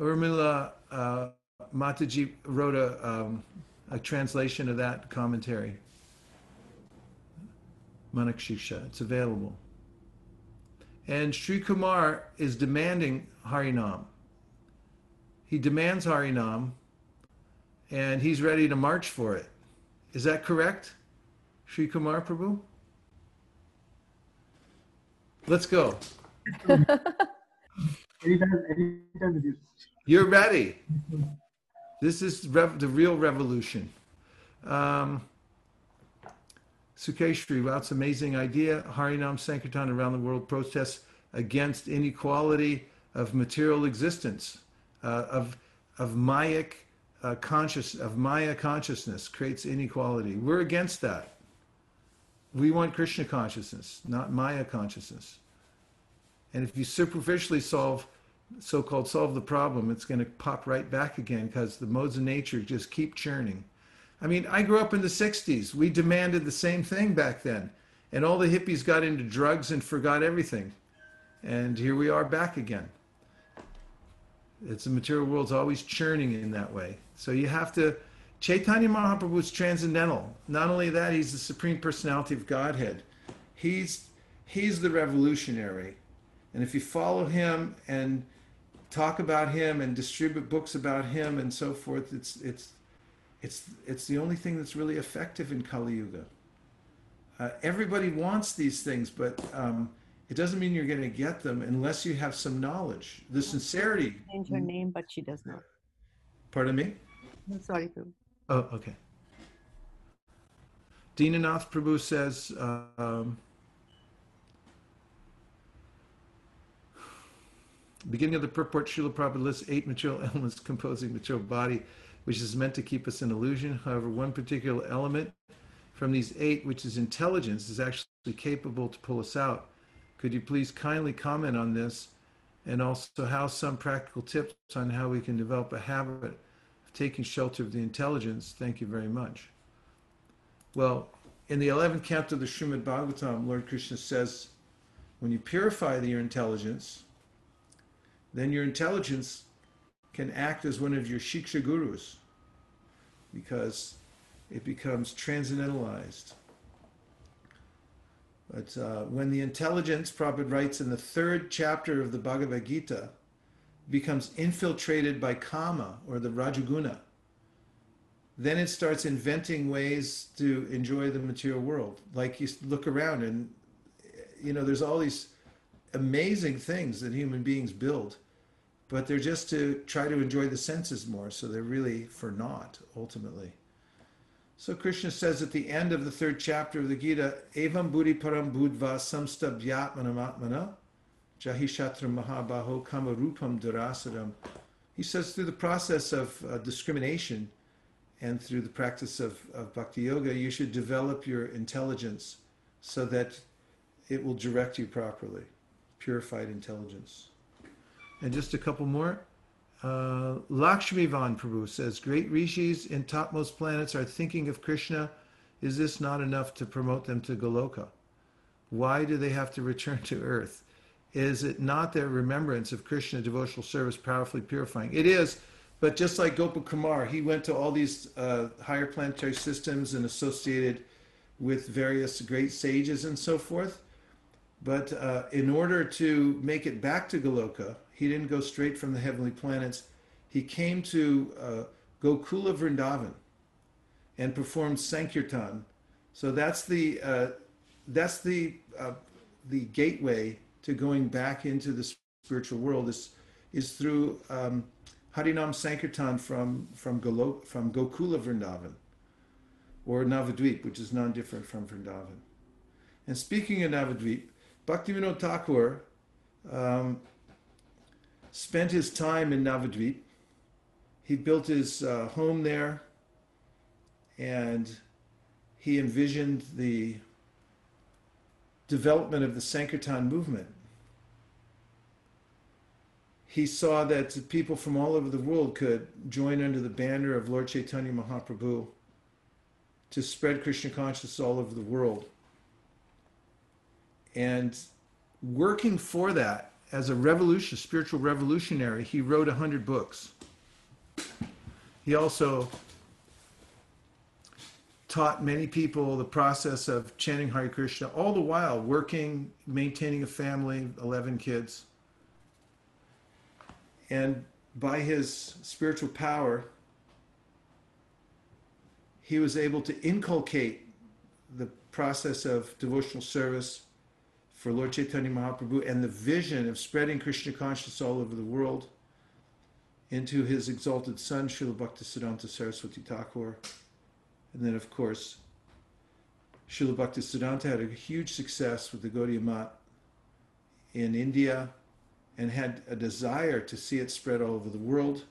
S1: Urmila uh, Mataji wrote a, um, a translation of that commentary. Manashiksha. It's available. And Sri Kumar is demanding Harinam. He demands Harinam and he's ready to march for it. Is that correct, Sri Kumar Prabhu? Let's go.
S9: Anytime, anytime with you.
S1: You're ready. This is rev- the real revolution. Um, Sukeshri, wow, it's an amazing idea. Harinam Sankirtan around the world protests against inequality of material existence, uh, of of Mayic uh, conscious of Maya consciousness creates inequality. We're against that. We want Krishna consciousness, not Maya consciousness. And if you superficially solve so-called solve the problem, it's going to pop right back again because the modes of nature just keep churning. I mean, I grew up in the 60s. We demanded the same thing back then. And all the hippies got into drugs and forgot everything. And here we are back again. It's the material world's always churning in that way. So you have to Chaitanya Mahaprabhu is transcendental. Not only that, he's the supreme personality of Godhead. He's he's the revolutionary. And if you follow him and talk about him and distribute books about him and so forth, it's it's it's it's the only thing that's really effective in Kali Yuga. Uh, everybody wants these things, but um, it doesn't mean you're going to get them unless you have some knowledge. The sincerity.
S7: Change her name, but she does not.
S1: Pardon me.
S7: I'm sorry, Prabhu.
S1: Oh, okay. Dinanath Prabhu says, um, beginning of the purport, Srila Prabhupada lists eight material elements composing material body. which is meant to keep us in illusion. However, one particular element from these eight, which is intelligence, is actually capable to pull us out. Could you please kindly comment on this and also how some practical tips on how we can develop a habit of taking shelter of the intelligence? Thank you very much. Well, in the 11th canto of the Srimad Bhagavatam, Lord Krishna says, when you purify your intelligence, then your intelligence can act as one of your shiksha gurus because it becomes transcendentalized. But uh, when the intelligence, Prabhupada writes in the third chapter of the Bhagavad Gita, becomes infiltrated by kama or the rajaguna, then it starts inventing ways to enjoy the material world. Like you look around and, you know, there's all these amazing things that human beings build, but they're just to try to enjoy the senses more. So they're really for naught, ultimately. So Krishna says at the end of the third chapter of the Gita, Evam buddhi param budva samstabhyatmanamatmana jahishatra mahabaho kamarupam durasadam. He says through the process of uh, discrimination and through the practice of, of bhakti yoga, you should develop your intelligence so that it will direct you properly. Purified intelligence. And just a couple more. Uh, Lakshmi Van Prabhu says, Great rishis in topmost planets are thinking of Krishna. Is this not enough to promote them to Goloka? Why do they have to return to earth? Is it not their remembrance of Krishna devotional service powerfully purifying? It is, but just like Gopakumar, he went to all these uh, higher planetary systems and associated with various great sages and so forth. But uh, in order to make it back to Goloka, he didn't go straight from the heavenly planets. He came to uh, Gokula Vrindavan and performed Sankirtan. So that's the uh, that's the uh, the gateway to going back into the spiritual world is is through um, Harinam Sankirtan from from Golo, from Gokula Vrindavan or Navadvip, which is non-different from Vrindavan. And speaking of Navadvip, Bhaktivinoda Thakur um, spent his time in Navadvip. He built his uh, home there and he envisioned the development of the Sankirtan movement. He saw that people from all over the world could join under the banner of Lord Chaitanya Mahaprabhu to spread Krishna consciousness all over the world. And working for that as a revolution, spiritual revolutionary, he wrote 100 books. He also taught many people the process of chanting Hare Krishna, all the while working, maintaining a family, 11 kids. And by his spiritual power, he was able to inculcate the process of devotional service for Lord Chaitanya Mahaprabhu and the vision of spreading Krishna consciousness all over the world into his exalted son, Srila Bhaktisiddhanta Saraswati Thakur. And then, of course, Srila Bhaktisiddhanta had a huge success with the Gaudiya Math in India and had a desire to see it spread all over the world.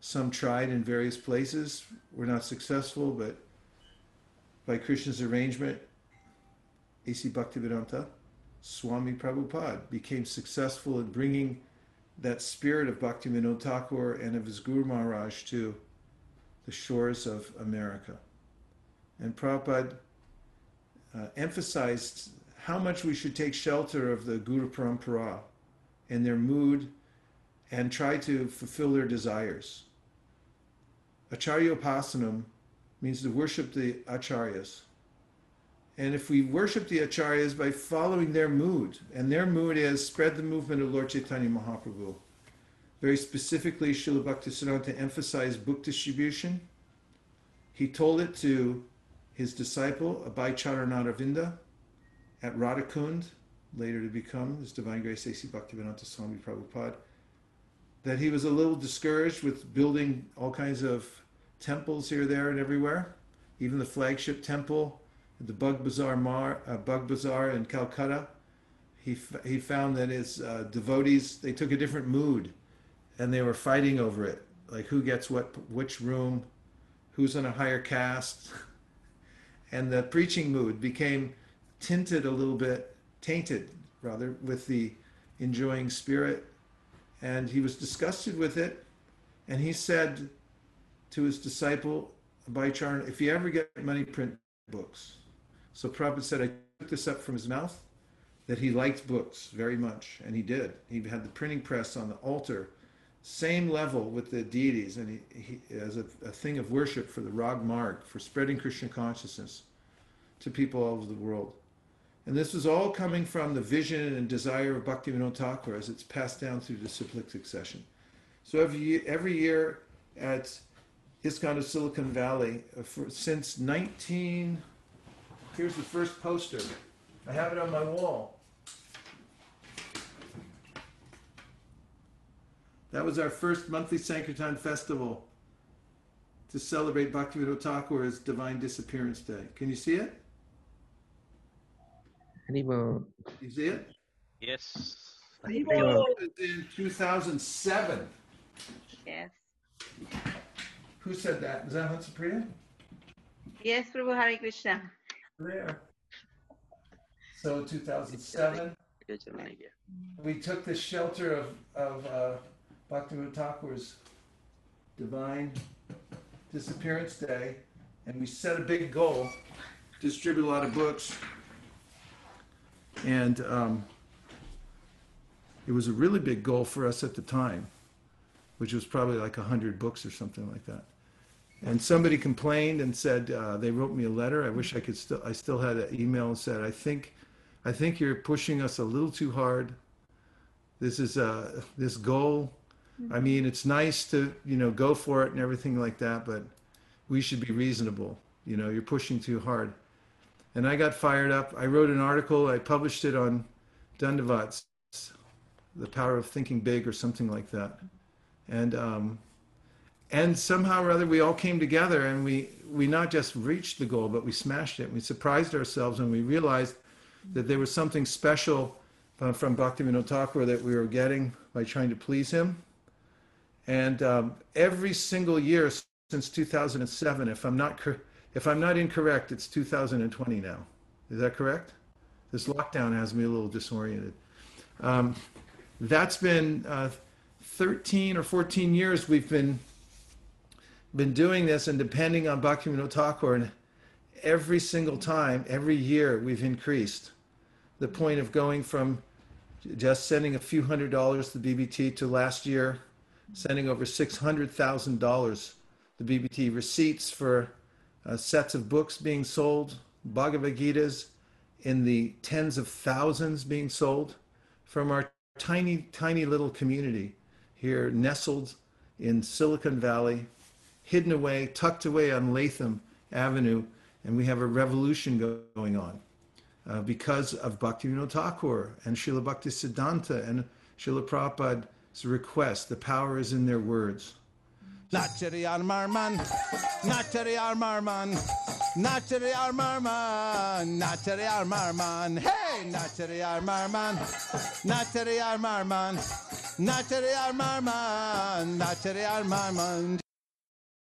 S1: Some tried in various places, were not successful, but by Krishna's arrangement, A.C. Bhaktivedanta, Swami Prabhupada became successful in bringing that spirit of Bhaktivinoda Thakur and of his Guru Maharaj to the shores of America. And Prabhupada uh, emphasized how much we should take shelter of the Guru Parampara and their mood and try to fulfill their desires. Acharya Upasanam means to worship the acharyas. And if we worship the acharyas by following their mood, and their mood is spread the movement of Lord Chaitanya Mahaprabhu. Very specifically, Srila Bhaktisiddhanta emphasized book distribution. He told it to his disciple, Abhay Charanaravinda, at Radhakund, later to become His Divine Grace A.C. Bhaktivedanta Swami Prabhupada, that he was a little discouraged with building all kinds of temples here, there, and everywhere. Even the flagship temple the Baghbazar, Mar, uh, Baghbazar in Calcutta, he, he found that his uh, devotees, they took a different mood and they were fighting over it. like who gets what, which room, who's in a higher caste, and the preaching mood became tinted a little bit, tainted rather, with the enjoying spirit, and he was disgusted with it, and he said to his disciple Baicharan, if you ever get money, print books. So Prabhupada said, I took this up from his mouth, that he liked books very much, and he did. He had the printing press on the altar, same level with the deities, and he, he as a, a thing of worship for the Rag Marg, for spreading Krishna consciousness to people all over the world. And this was all coming from the vision and desire of Bhaktivinoda Thakur as it's passed down through the disciplic succession. So every year, every year at ISKCON of Silicon Valley, uh, for, since 19, here's the first poster. I have it on my wall. That was our first monthly Sankirtan festival to celebrate Bhaktivinoda Thakur's Divine Disappearance Day. Can you see it?
S8: Haribol.
S1: You see it?
S10: Yes.
S1: It was in 2007.
S11: Yes.
S1: Who said that? Is that Hansapriya?
S11: Yes, Prabhu Hare Krishna.
S1: There. So 2007, we took the shelter of, of uh, Bhaktivinoda Thakur's divine disappearance day, and we set a big goal, distribute a lot of books, and um, it was a really big goal for us at the time, which was probably like 100 books or something like that. And somebody complained and said uh, they wrote me a letter. I wish I could still. I still had an email and said, "I think, I think you're pushing us a little too hard. This is uh, this goal. I mean, it's nice to you know go for it and everything like that, but we should be reasonable. You know, you're pushing too hard." And I got fired up. I wrote an article. I published it on Dandavat's "The Power of Thinking Big" or something like that, and. Um, and somehow or other we all came together and we we not just reached the goal but we smashed it. We surprised ourselves when we realized that there was something special uh, from Bhaktivinoda Thakur that we were getting by trying to please him. And um, every single year since 2007 if i'm not cor- if i'm not incorrect it's 2020 now. Is that correct? This lockdown has me a little disoriented. Um, that's been uh, 13 or 14 years we've been been doing this and depending on Bhaktivinoda Thakur, and every single time, every year, we've increased the point of going from just sending a few hundred dollars to BBT to last year sending over six hundred thousand dollars to BBT receipts for uh, sets of books being sold, Bhagavad Gitas in the tens of thousands being sold from our tiny, tiny little community here, nestled in Silicon Valley, hidden away, tucked away on Latham Avenue, and we have a revolution go- going on uh, because of Bhaktivinoda Thakur and Srila Bhakti Siddhanta and Srila Prabhupada's request. The power is in their words.
S12: Nachari Armarman, Nachari Armarman, Nachari Armarman, Nachari Armarman, hey, Nachari Armarman, Nachari Armarman, Nachari Armarman, Nachari Armarman.